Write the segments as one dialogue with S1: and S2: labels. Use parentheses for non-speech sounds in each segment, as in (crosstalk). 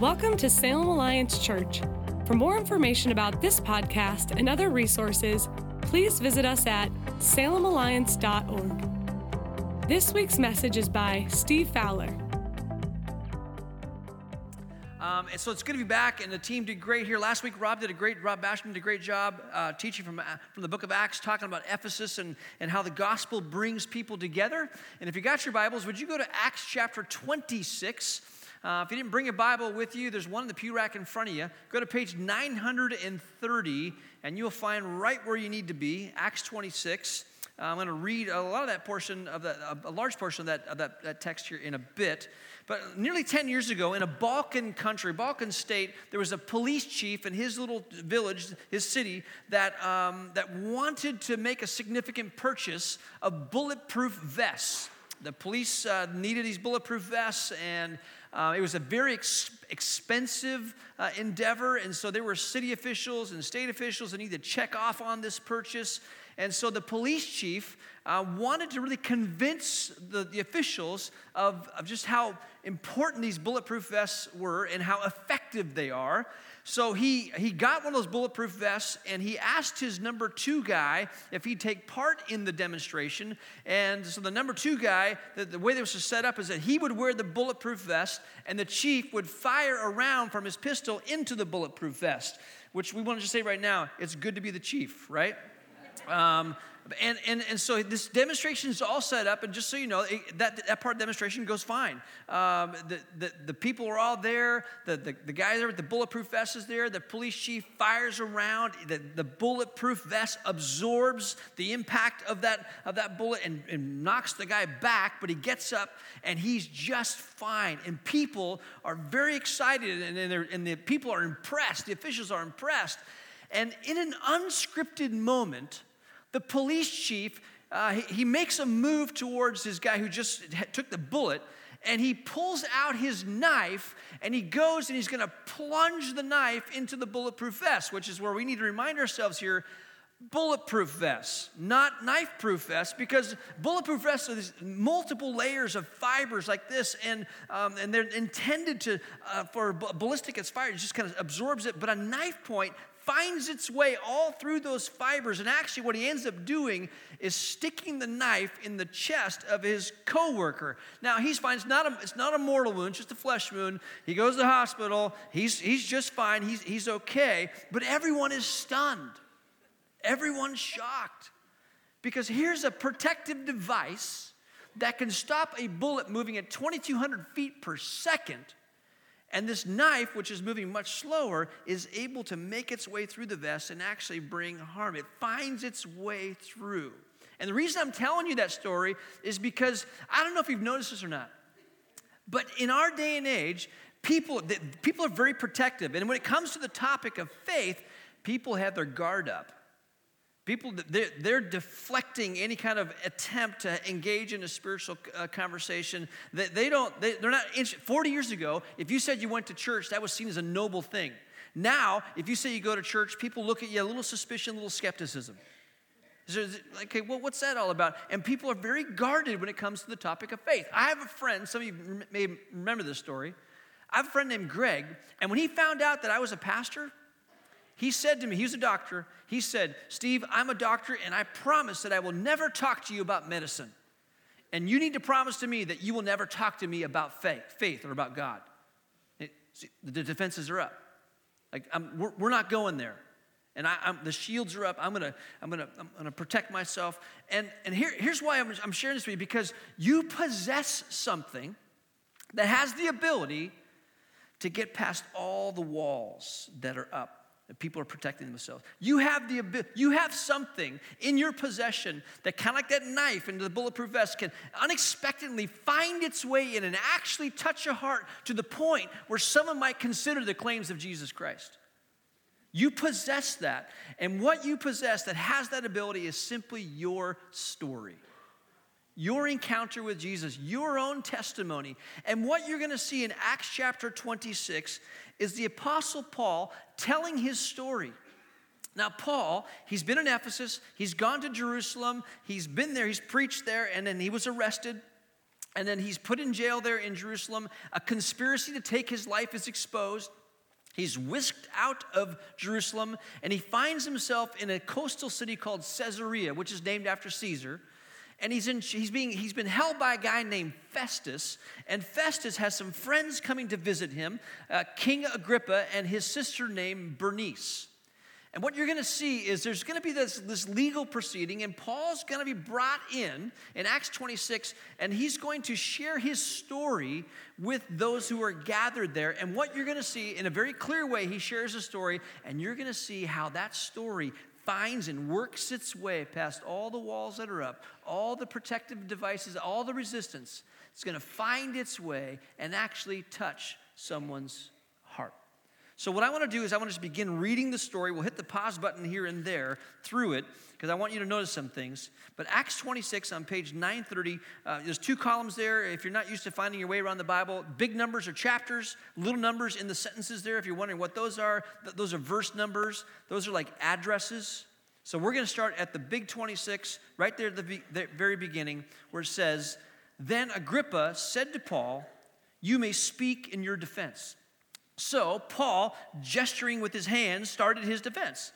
S1: Welcome to Salem Alliance Church. For more information about this podcast and other resources, please visit us at salemalliance.org. This week's message is by Steve Fowler.
S2: Um, and so it's good to be back, and the team did great here. Last week, Rob did a great, Rob Basham did a great job uh, teaching from, uh, from the book of Acts, talking about Ephesus and, and how the gospel brings people together. And if you got your Bibles, would you go to Acts chapter 26? Uh, if you didn't bring a Bible with you, there's one in the pew rack in front of you. Go to page 930, and you'll find right where you need to be, Acts 26. Uh, I'm going to read a lot of that portion of that, a large portion of that, of that, that text here in a bit. But nearly 10 years ago, in a Balkan country, Balkan state, there was a police chief in his little village, his city, that, um, that wanted to make a significant purchase of bulletproof vests. The police uh, needed these bulletproof vests, and uh, it was a very ex- expensive uh, endeavor, and so there were city officials and state officials that needed to check off on this purchase. And so the police chief uh, wanted to really convince the, the officials of, of just how important these bulletproof vests were and how effective they are. So he, he got one of those bulletproof vests and he asked his number two guy if he'd take part in the demonstration. And so the number two guy, the, the way this was set up is that he would wear the bulletproof vest and the chief would fire a round from his pistol into the bulletproof vest, which we want to just say right now, it's good to be the chief, right? Um, and, and, and so this demonstration is all set up, and just so you know, it, that, that part of the demonstration goes fine. Um, the, the, the people are all there, the, the, the guy there with the bulletproof vest is there, the police chief fires around, the, the bulletproof vest absorbs the impact of that, of that bullet and, and knocks the guy back, but he gets up and he's just fine. And people are very excited, and, and, and the people are impressed, the officials are impressed. And in an unscripted moment, the police chief, uh, he, he makes a move towards his guy who just took the bullet, and he pulls out his knife and he goes and he's going to plunge the knife into the bulletproof vest, which is where we need to remind ourselves here bulletproof vests, not knife proof vests, because bulletproof vests are these multiple layers of fibers like this, and, um, and they're intended to, uh, for ballistic as fire, it just kind of absorbs it. But a knife point finds its way all through those fibers. And actually, what he ends up doing is sticking the knife in the chest of his coworker. Now, he's fine. It's not a, it's not a mortal wound, just a flesh wound. He goes to the hospital. He's, he's just fine. He's, he's okay. But everyone is stunned. Everyone's shocked. Because here's a protective device that can stop a bullet moving at 2,200 feet per second and this knife, which is moving much slower, is able to make its way through the vest and actually bring harm. It finds its way through. And the reason I'm telling you that story is because I don't know if you've noticed this or not, but in our day and age, people, people are very protective. And when it comes to the topic of faith, people have their guard up. People, they're, they're, deflecting any kind of attempt to engage in a spiritual uh, conversation. They, they don't, they, are not, 40 years ago, if you said you went to church, that was seen as a noble thing. Now, if you say you go to church, people look at you a little suspicion, a little skepticism. okay, well, what's that all about? And people are very guarded when it comes to the topic of faith. I have a friend, some of you may remember this story. I have a friend named Greg, and when he found out that I was a pastor, he said to me, he's a doctor, he said, Steve, I'm a doctor and I promise that I will never talk to you about medicine. And you need to promise to me that you will never talk to me about faith, faith or about God. It, see, the defenses are up. Like, we're, we're, not going there. And I, the shields are up. I'm gonna, I'm gonna, I'm gonna protect myself. And, and here, here's why I'm, I'm sharing this with you because you possess something that has the ability to get past all the walls that are up people are protecting themselves. You have the ability, you have something in your possession that kind of like that knife into the bulletproof vest can unexpectedly find its way in and actually touch your heart to the point where someone might consider the claims of Jesus Christ. You possess that. And what you possess that has that ability is simply your story your encounter with Jesus, your own testimony. And what you're to see in Acts chapter 26 is the Apostle Paul telling his story. Now, Paul, he's been in Ephesus, he's gone to Jerusalem, he's been there, he's preached there, and then he was arrested. And then he's put in jail there in Jerusalem. A conspiracy to take his life is exposed. He's whisked out of Jerusalem and he finds himself in a coastal city called Caesarea, which is named after Caesar. And he's, in, he's, being, he's been held by a guy named Festus. And Festus has some friends coming to visit him uh, King Agrippa and his sister named Bernice. And what you're going to see is there's going to be this, this legal proceeding, and Paul's going to be brought in in Acts 26, and he's going to share his story with those who are gathered there. And what you're going to see in a very clear way, he shares a story, and you're going to see how that story finds and works its way past all the walls that are up, all the protective devices, all the resistance. It's going to find its way and actually touch someone's so, what I want to do is I want to just begin reading the story. We'll hit the pause button here and there through it because I want you to notice some things. But Acts 26 on page 930, uh, there's two columns there. If you're not used to finding your way around the Bible, big numbers are chapters, little numbers in the sentences there. If you're wondering what those are, th- those are verse numbers, those are like addresses. So, we're going to start at the big 26, right there at the, be- the very beginning, where it says, Then Agrippa said to Paul, You may speak in your defense. So, Paul, gesturing with his hands, started his defense.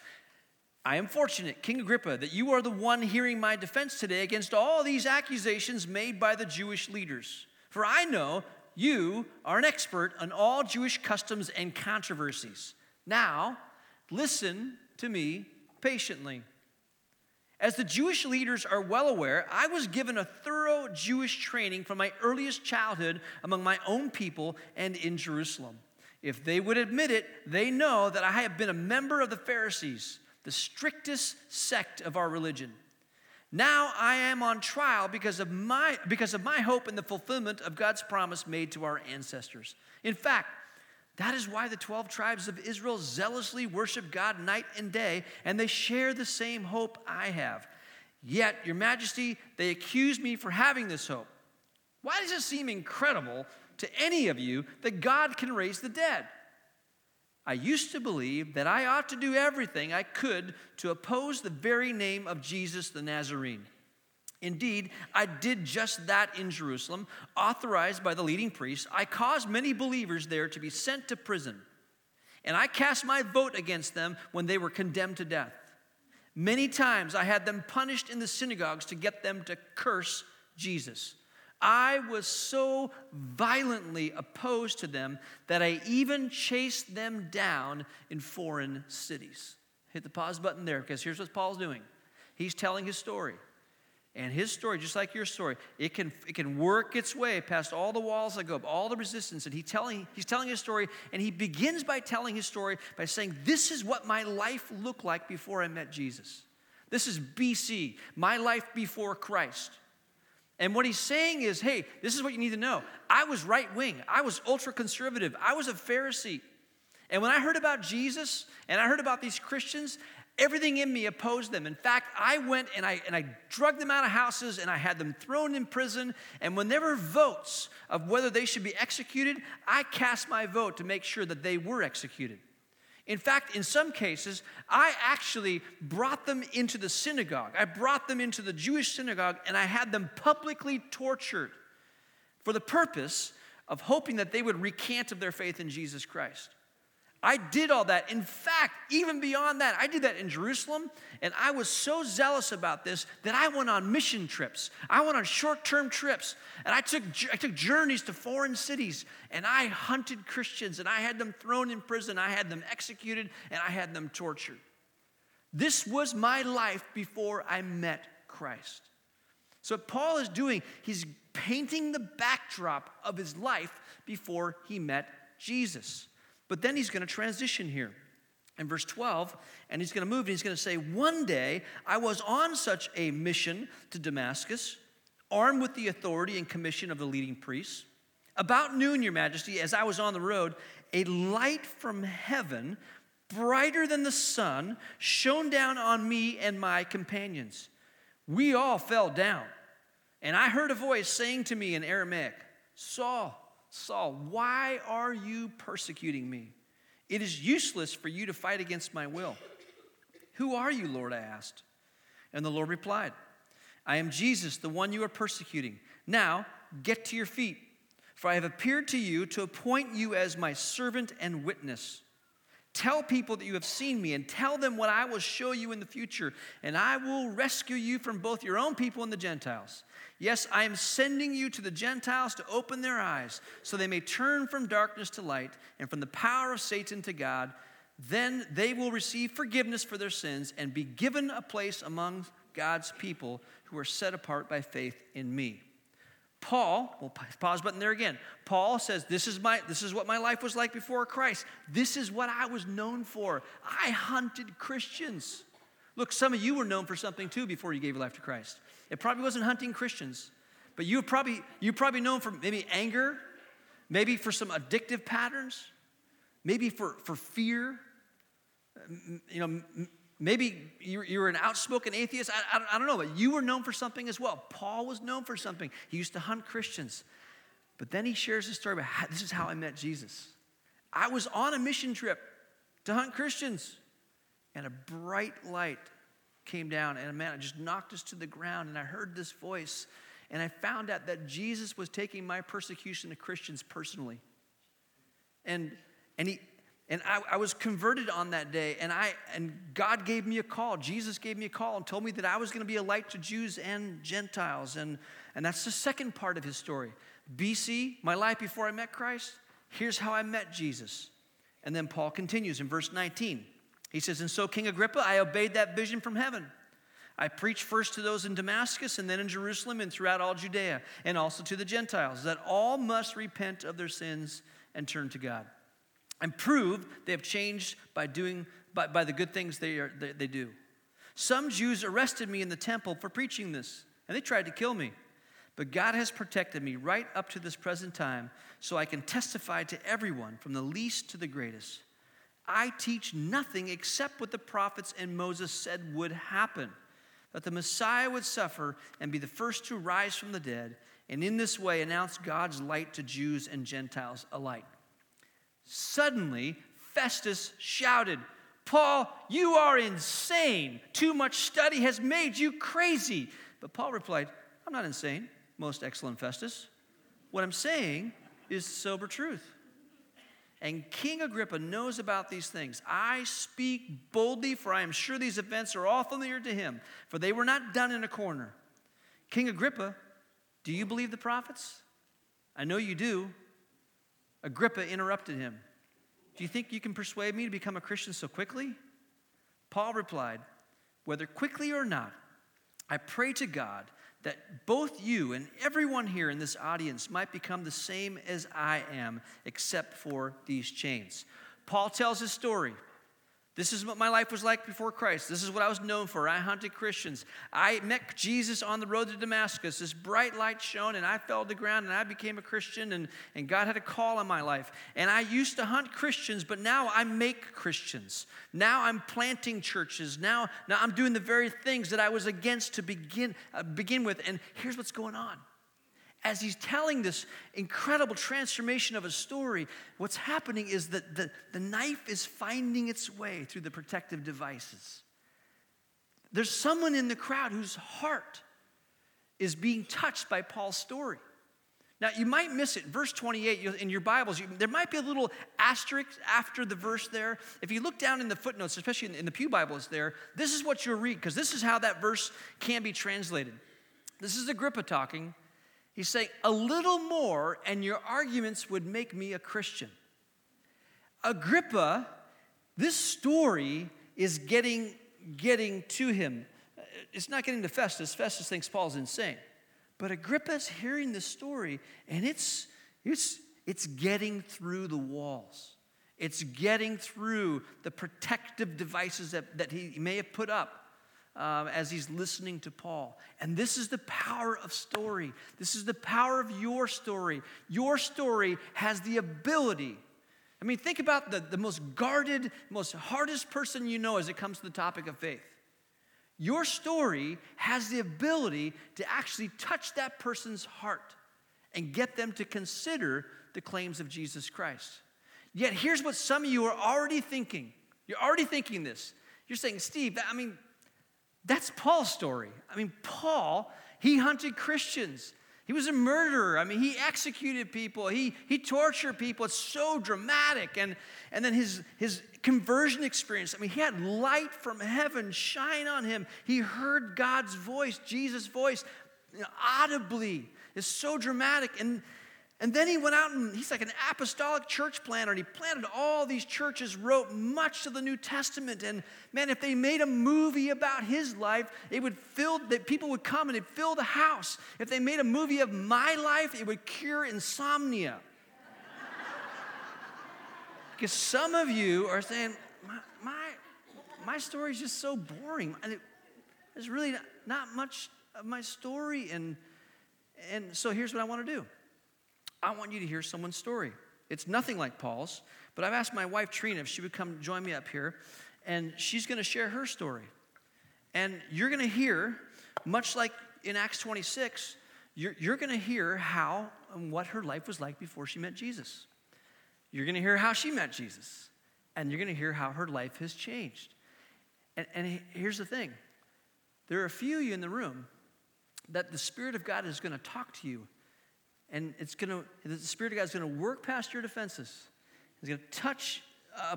S2: I am fortunate, King Agrippa, that you are the one hearing my defense today against all these accusations made by the Jewish leaders. For I know you are an expert on all Jewish customs and controversies. Now, listen to me patiently. As the Jewish leaders are well aware, I was given a thorough Jewish training from my earliest childhood among my own people and in Jerusalem. If they would admit it, they know that I have been a member of the Pharisees, the strictest sect of our religion. Now I am on trial because of my, because of my hope in the fulfillment of God's promise made to our ancestors. In fact, that is why the 12 tribes of Israel zealously worship God night and day, and they share the same hope I have. Yet, Your Majesty, they accuse me for having this hope. Why does it seem incredible to any of you that God can raise the dead. I used to believe that I ought to do everything I could to oppose the very name of Jesus the Nazarene. Indeed, I did just that in Jerusalem, authorized by the leading priests. I caused many believers there to be sent to prison, and I cast my vote against them when they were condemned to death. Many times I had them punished in the synagogues to get them to curse Jesus. I was so violently opposed to them that I even chased them down in foreign cities. Hit the pause button there because here's what Paul's doing. He's telling his story. And his story, just like your story, it can, it can work its way past all the walls that go up, all the resistance. And he telling, he's telling his story, and he begins by telling his story by saying, This is what my life looked like before I met Jesus. This is BC, my life before Christ. And what he's saying is, hey, this is what you need to know. I was right wing, I was ultra conservative, I was a Pharisee. And when I heard about Jesus and I heard about these Christians, everything in me opposed them. In fact, I went and I, and I drug them out of houses and I had them thrown in prison. And when there were votes of whether they should be executed, I cast my vote to make sure that they were executed. In fact, in some cases, I actually brought them into the synagogue. I brought them into the Jewish synagogue and I had them publicly tortured for the purpose of hoping that they would recant of their faith in Jesus Christ. I did all that. In fact, even beyond that, I did that in Jerusalem, and I was so zealous about this that I went on mission trips. I went on short term trips, and I took, I took journeys to foreign cities, and I hunted Christians, and I had them thrown in prison, I had them executed, and I had them tortured. This was my life before I met Christ. So, Paul is doing, he's painting the backdrop of his life before he met Jesus. But then he's going to transition here in verse 12, and he's going to move and he's going to say, One day I was on such a mission to Damascus, armed with the authority and commission of the leading priests. About noon, Your Majesty, as I was on the road, a light from heaven, brighter than the sun, shone down on me and my companions. We all fell down, and I heard a voice saying to me in Aramaic, Saul, Saul, why are you persecuting me? It is useless for you to fight against my will. Who are you, Lord? I asked. And the Lord replied, I am Jesus, the one you are persecuting. Now, get to your feet, for I have appeared to you to appoint you as my servant and witness. Tell people that you have seen me and tell them what I will show you in the future, and I will rescue you from both your own people and the Gentiles. Yes, I am sending you to the Gentiles to open their eyes so they may turn from darkness to light and from the power of Satan to God. Then they will receive forgiveness for their sins and be given a place among God's people who are set apart by faith in me. Paul, we'll pause button there again. Paul says, this is, my, this is what my life was like before Christ. This is what I was known for. I hunted Christians. Look, some of you were known for something too before you gave your life to Christ. It probably wasn't hunting Christians, but you probably you probably known for maybe anger, maybe for some addictive patterns, maybe for, for fear. You know, Maybe you were an outspoken atheist. I, I, don't know, but you were known for something as well. Paul was known for something. He used to hunt Christians. But then he shares a story about how, this is how I met Jesus. I was on a mission trip to hunt Christians, and a bright light came down, and a man just knocked us to the ground, and I heard this voice, and I found out that Jesus was taking my persecution of Christians personally. And, and he, and I, I, was converted on that day, and, I, and God gave me a call. Jesus gave me a call and told me that I was going to be a light to Jews and Gentiles. And, and that's the second part of his story. BC, my life before I met Christ, here's how I met Jesus. And then Paul continues in verse 19. He says, And so, King Agrippa, I obeyed that vision from heaven. I preached first to those in Damascus and then in Jerusalem and throughout all Judea, and also to the Gentiles, that all must repent of their sins and turn to God and prove they have changed by doing by, by the good things they, are, they, they do. Some Jews arrested me in the temple for preaching this, and they tried to kill me. But God has protected me right up to this present time, so I can testify to everyone, from the least to the greatest. I teach nothing except what the prophets and Moses said would happen that the Messiah would suffer and be the first to rise from the dead, and in this way announce God's light to Jews and Gentiles alike. Suddenly, Festus shouted, Paul, you are insane. Too much study has made you crazy. But Paul replied, I'm not insane, most excellent Festus. What I'm saying is sober truth. And King Agrippa knows about these things. I speak boldly, for I am sure these events are all familiar to him, for they were not done in a corner. King Agrippa, do you believe the prophets? I know you do. Agrippa interrupted him. Do you think you can persuade me to become a Christian so quickly? Paul replied, Whether quickly or not, I pray to God that both you and everyone here in this audience might become the same as I am, except for these chains. Paul tells his story. This is what my life was like before Christ. This is what I was known for. I hunted Christians. I met Jesus on the road to Damascus. This bright light shone, and I fell to the ground, and I became a Christian, and, and God had a call on my life. And I used to hunt Christians, but now I make Christians. Now I'm planting churches. Now, now I'm doing the very things that I was against to begin, uh, begin with. And here's what's going on as he's telling this incredible transformation of a story, what's happening is that the, the knife is finding its way through the protective devices. There's someone in the crowd whose heart is being touched by Paul's story. Now, you might miss it. Verse 28 in your Bibles, you, there might be a little asterisk after the verse there. If you look down in the footnotes, especially in, in the Pew Bibles there, this is what you'll read, because this is how that verse can be translated. This is Agrippa talking. He's saying, a little more, and your arguments would make me a Christian. Agrippa, this story is getting, getting to him. Uh, it's not getting to Festus. Festus thinks Paul's insane. But Agrippa's hearing this story, and it's, it's, it's getting through the walls. It's getting through the protective devices that, that he may have put up um, as he's listening to Paul. And this is the power of story. This is the power of your story. Your story has the ability. I mean, think about the, the most guarded, most hardest person you know as it comes to the topic of faith. Your story has the ability to actually touch that person's heart and get them to consider the claims of Jesus Christ. Yet, here's what some of you are already thinking. You're already thinking this. You're saying, Steve, I mean, that's Paul's story. I mean, Paul, he hunted Christians. He was a murderer. I mean, he executed people, he, he tortured people. It's so dramatic. And, and then his, his conversion experience I mean, he had light from heaven shine on him. He heard God's voice, Jesus' voice, you know, audibly. It's so dramatic. And and then he went out and he's like an apostolic church planter, and he planted all these churches, wrote much of the New Testament. And man, if they made a movie about his life, it would fill that people would come and it'd fill the house. If they made a movie of my life, it would cure insomnia. (laughs) because some of you are saying, my, my, my story is just so boring. And it, there's really not, not much of my story. And, and so here's what I want to do. I want you to hear someone's story. It's nothing like Paul's, but I've asked my wife Trina if she would come join me up here, and she's going to share her story. And you're going to hear, much like in Acts 26, you're, you're going to hear how and what her life was like before she met Jesus. You're going to hear how she met Jesus, and you're going to hear how her life has changed. And, and here's the thing there are a few of you in the room that the Spirit of God is going to talk to you and it's going to, the Spirit of God is going to work past your defenses. He's going to touch uh,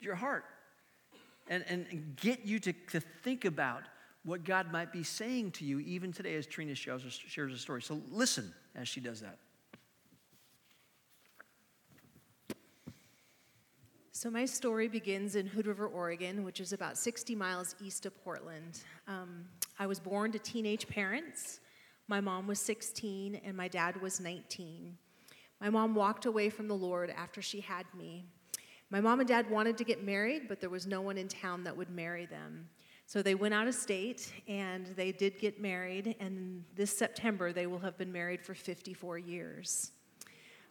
S2: your heart and, and, get you to, to think about what God might be saying to you even today as Trina shares, shares a story. So listen as she does that.
S3: So, my story begins in Hood River, Oregon, which is about 60 miles east of Portland. Um, I was born to teenage parents. My mom was 16 and my dad was 19. My mom walked away from the Lord after she had me. My mom and dad wanted to get married, but there was no one in town that would marry them. So they went out of state and they did get married, and this September they will have been married for 54 years.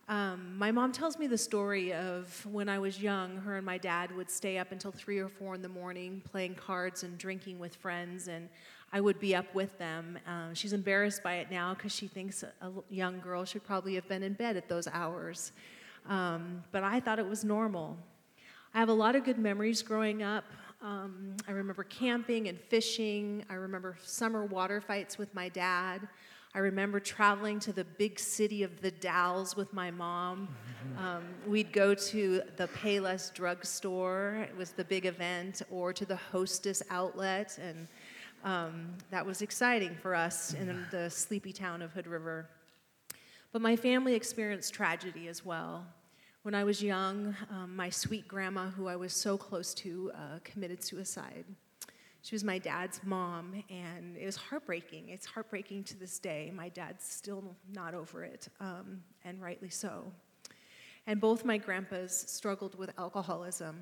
S3: Um, my mom tells me the story of when I was young, her and my dad would stay up until three or four in the morning playing cards and drinking with friends, and I would be up with them. Um, she's embarrassed by it now because she thinks a young girl should probably have been in bed at those hours. Um, but I thought it was normal. I have a lot of good memories growing up. Um, I remember camping and fishing. I remember summer water fights with my dad. I remember traveling to the big city of the Dalles with my mom. (laughs) Um, we'd go to the Payless drugstore, it was the big event, or to the Hostess outlet, and um, that was exciting for us in the sleepy town of Hood River. But my family experienced tragedy as well. When I was young, um, my sweet grandma, who I was so close to, uh, committed suicide. She was my dad's mom, and it was heartbreaking. It's heartbreaking to this day. My dad's still not over it, um, and rightly so. And both my grandpas struggled with alcoholism.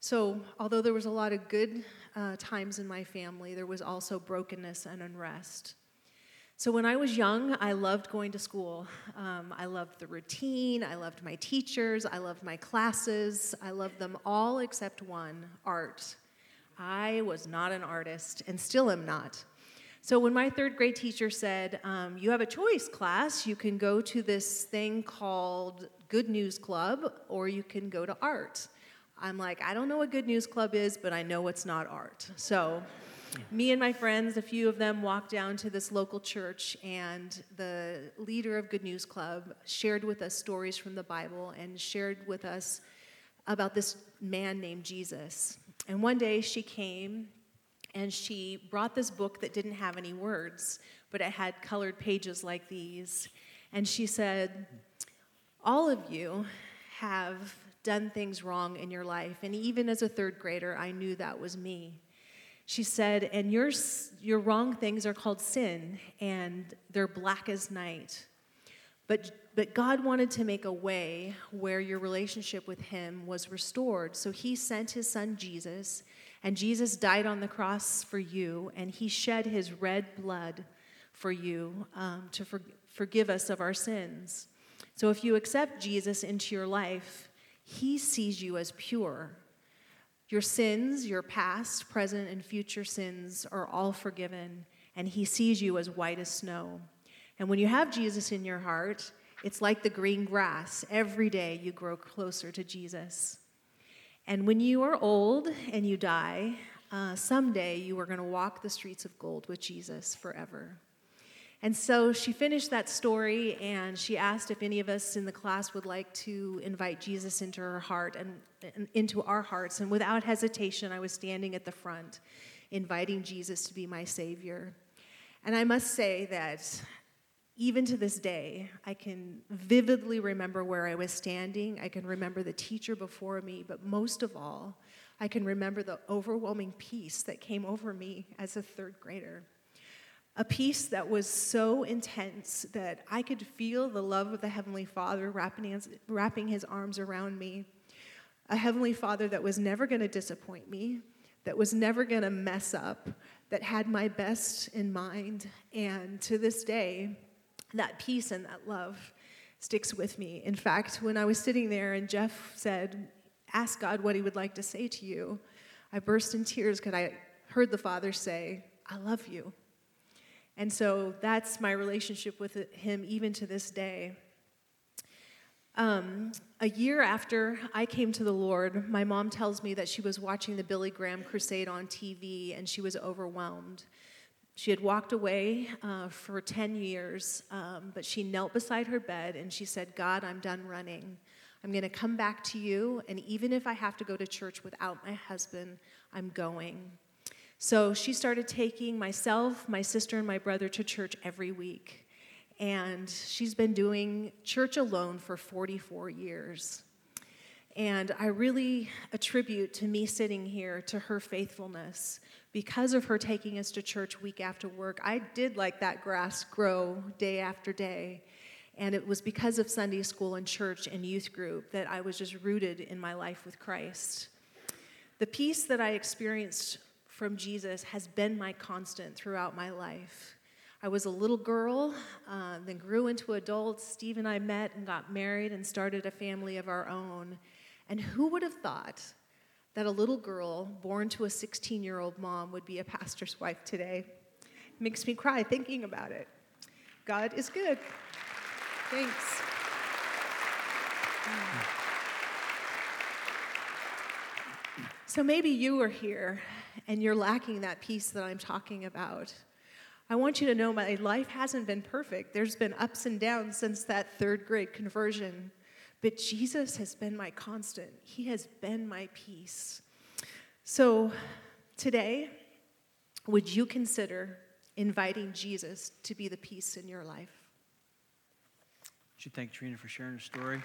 S3: So, although there was a lot of good uh, times in my family, there was also brokenness and unrest. So, when I was young, I loved going to school. Um, I loved the routine, I loved my teachers, I loved my classes, I loved them all except one art. I was not an artist and still am not. So, when my third grade teacher said, um, You have a choice, class, you can go to this thing called Good News Club or you can go to art. I'm like, I don't know what Good News Club is, but I know it's not art. So, me and my friends, a few of them, walked down to this local church, and the leader of Good News Club shared with us stories from the Bible and shared with us about this man named Jesus. And one day she came and she brought this book that didn't have any words, but it had colored pages like these. And she said, All of you have done things wrong in your life. And even as a third grader, I knew that was me. She said, and your, your wrong things are called sin, and they're black as night. But, but God wanted to make a way where your relationship with Him was restored. So He sent His Son Jesus, and Jesus died on the cross for you, and He shed His red blood for you um, to for, forgive us of our sins. So if you accept Jesus into your life, he sees you as pure. Your sins, your past, present, and future sins are all forgiven, and He sees you as white as snow. And when you have Jesus in your heart, it's like the green grass. Every day you grow closer to Jesus. And when you are old and you die, uh, someday you are going to walk the streets of gold with Jesus forever. And so she finished that story and she asked if any of us in the class would like to invite Jesus into her heart and, and, into our hearts. And without hesitation, I was standing at the front, inviting Jesus to be my Savior. And I must say that even to this day, I can vividly remember where I was standing. I can remember the teacher before me, but most of all, I can remember the overwhelming peace that came over me as a third grader a peace that was so intense that I could feel the love of the Heavenly Father wrapping his, wrapping his arms around me. A Heavenly Father that was never going to disappoint me, that was never going to mess up, that had my best in mind. And to this day, that peace and that love sticks with me. In fact, when I was sitting there and Jeff said, Ask God what He would like to say to you, I burst in tears because I heard the Father say, I love you. And so that's my relationship with him even to this day. Um, a year after I came to the Lord, my mom tells me that she was watching the Billy Graham crusade on TV and she was overwhelmed. She had walked away uh, for 10 years, um, but she knelt beside her bed and she said, God, I'm done running. I'm going to come back to you, and even if I have to go to church without my husband, I'm going. So she started taking myself, my sister, and my brother to church every week. And she's been doing church alone for 44 years. And I really attribute to me sitting here to her faithfulness because of her taking us to church week after work. I did like that grass grow day after day. And it was because of Sunday school and church and youth group that I was just rooted in my life with Christ. The peace that I experienced from Jesus has been my constant throughout my life. I was a little girl, uh, then grew into adults. Steve and I met and got married and started a family of our own. And who would have thought that a little girl born to a 16 year old mom would be a pastor's wife today? It makes me cry thinking about it. God is good. Thanks. So maybe you are here and you're lacking that peace that I'm talking about. I want you to know my life hasn't been perfect. There's been ups and downs since that third grade conversion. But Jesus has been my constant, He has been my peace. So today, would you consider inviting Jesus to be the peace in your life?
S2: You thank Trina for sharing her story?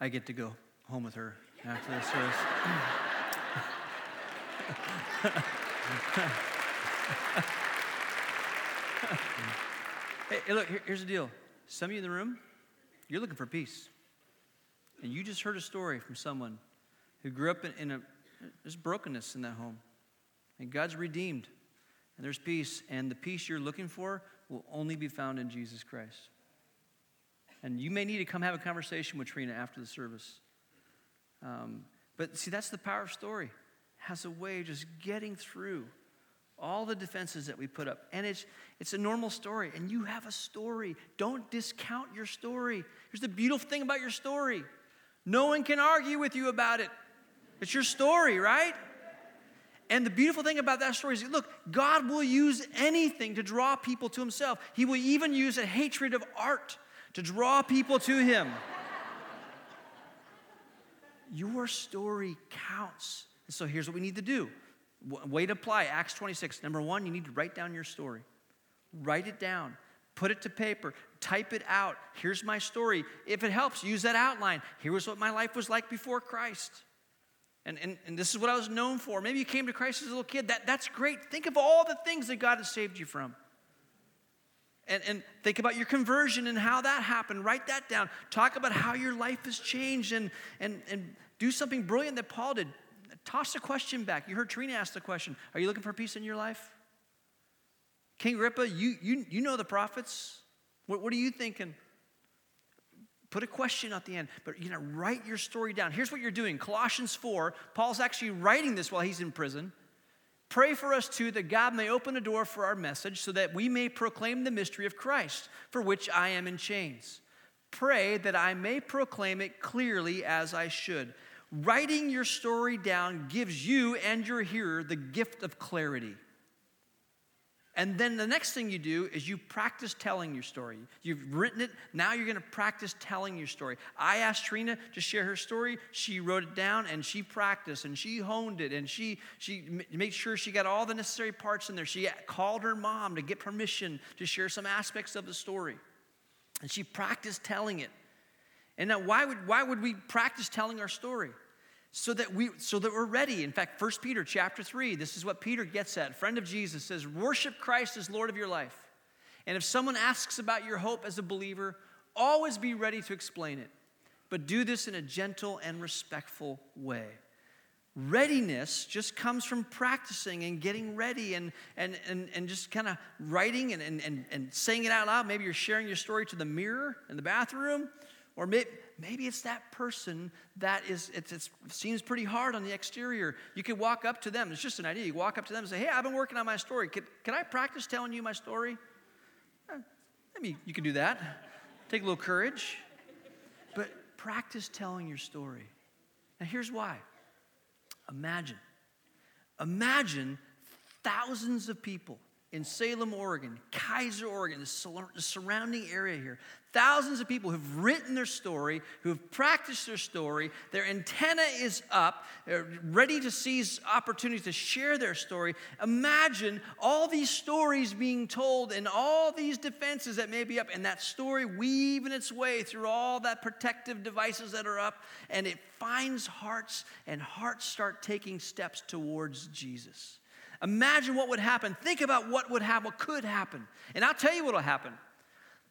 S2: I get to go home with her after the service. (laughs) hey, look, here, here's the deal. Some of you in the room, you're looking for peace. And you just heard a story from someone who grew up in, in a, there's brokenness in that home. And God's redeemed. And there's peace. And the peace you're looking for will only be found in Jesus Christ. And you may need to come have a conversation with Trina after the service. Um, but see, that's the power of story. has a way of just getting through all the defenses that we put up. And it's, it's a normal story, and you have a story. Don't discount your story. Here's the beautiful thing about your story no one can argue with you about it. It's your story, right? And the beautiful thing about that story is look, God will use anything to draw people to Himself. He will even use a hatred of art to draw people to Him. Your story counts. And so here's what we need to do. Way to apply Acts 26. Number one, you need to write down your story. Write it down. Put it to paper. Type it out. Here's my story. If it helps, use that outline. Here was what my life was like before Christ. And, and, and this is what I was known for. Maybe you came to Christ as a little kid. That, that's great. Think of all the things that God has saved you from and, and think about your conversion and how that happened. Write that down. Talk about how your life has changed and, and, and do something brilliant that Paul did. Toss a question back. You heard Trina ask the question Are you looking for peace in your life? King Agrippa, you, you, you know the prophets. What, what are you thinking? Put a question at the end, but you know, write your story down. Here's what you're doing Colossians 4, Paul's actually writing this while he's in prison. Pray for us too that God may open a door for our message so that we may proclaim the mystery of Christ, for which I am in chains. Pray that I may proclaim it clearly as I should. Writing your story down gives you and your hearer the gift of clarity. And then the next thing you do is you practice telling your story. You've written it, now you're gonna practice telling your story. I asked Trina to share her story. She wrote it down and she practiced and she honed it and she, she made sure she got all the necessary parts in there. She called her mom to get permission to share some aspects of the story. And she practiced telling it. And now, why would, why would we practice telling our story? So that, we, so that we're ready. In fact, 1 Peter chapter 3, this is what Peter gets at. Friend of Jesus says, Worship Christ as Lord of your life. And if someone asks about your hope as a believer, always be ready to explain it. But do this in a gentle and respectful way. Readiness just comes from practicing and getting ready and, and, and, and just kind of writing and, and, and saying it out loud. Maybe you're sharing your story to the mirror in the bathroom, or maybe, maybe it's that person that is, it, seems pretty hard on the exterior. You could walk up to them, it's just an idea. You walk up to them and say, Hey, I've been working on my story. Can, can I practice telling you my story? Eh, maybe you can do that. Take a little courage. But practice telling your story. Now, here's why Imagine, imagine thousands of people in Salem, Oregon, Keizer, Oregon, the surrounding area here. Thousands of people who've written their story, who've practiced their story. Their antenna is up, they're ready to seize opportunities to share their story. Imagine all these stories being told and all these defenses that may be up, and that story weaving its way through all that protective devices that are up, and it finds hearts, and hearts start taking steps towards Jesus. Imagine what would happen. Think about what would happen, what could happen. And I'll tell you what will happen.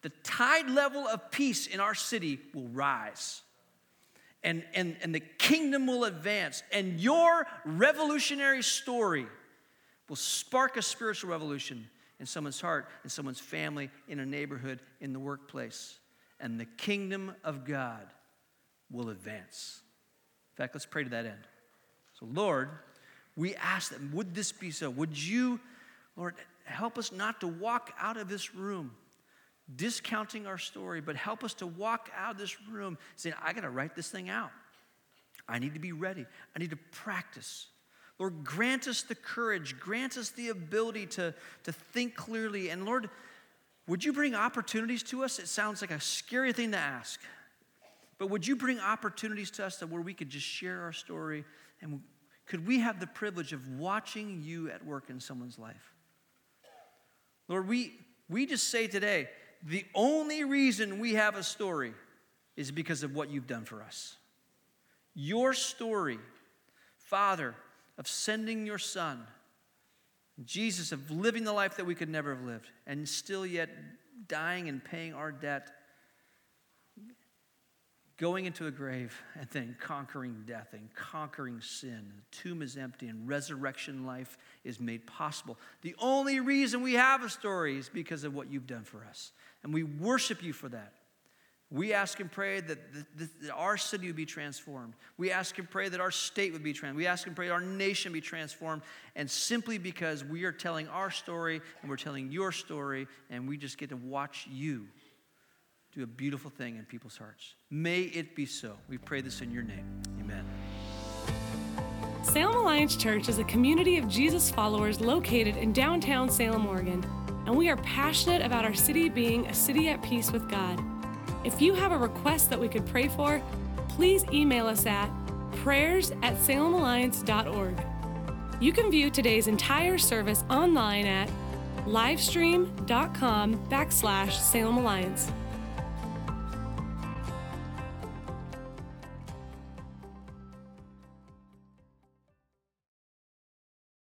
S2: The tide level of peace in our city will rise. And, and, and the kingdom will advance. And your revolutionary story will spark a spiritual revolution in someone's heart, in someone's family, in a neighborhood, in the workplace. And the kingdom of God will advance. In fact, let's pray to that end. So, Lord, we ask them, would this be so? Would you, Lord, help us not to walk out of this room discounting our story, but help us to walk out of this room saying, I got to write this thing out. I need to be ready. I need to practice. Lord, grant us the courage, grant us the ability to, to think clearly. And Lord, would you bring opportunities to us? It sounds like a scary thing to ask. But would you bring opportunities to us that where we could just share our story and could we have the privilege of watching you at work in someone's life? Lord, we, we just say today the only reason we have a story is because of what you've done for us. Your story, Father, of sending your Son, Jesus, of living the life that we could never have lived, and still yet dying and paying our debt going into a grave and then conquering death and conquering sin. The tomb is empty and resurrection life is made possible. The only reason we have a story is because of what you've done for us. And we worship you for that. We ask and pray that, the, that our city would be transformed. We ask and pray that our state would be transformed. We ask and pray our nation be transformed. And simply because we are telling our story and we're telling your story, and we just get to watch you do a beautiful thing in people's hearts. May it be so. We pray this in your name. Amen.
S1: Salem Alliance Church is a community of Jesus followers located in downtown Salem, Oregon, and we are passionate about our city being a city at peace with God. If you have a request that we could pray for, please email us at prayers at salemalliance.org. You can view today's entire service online at livestream.com backslash Salem Alliance.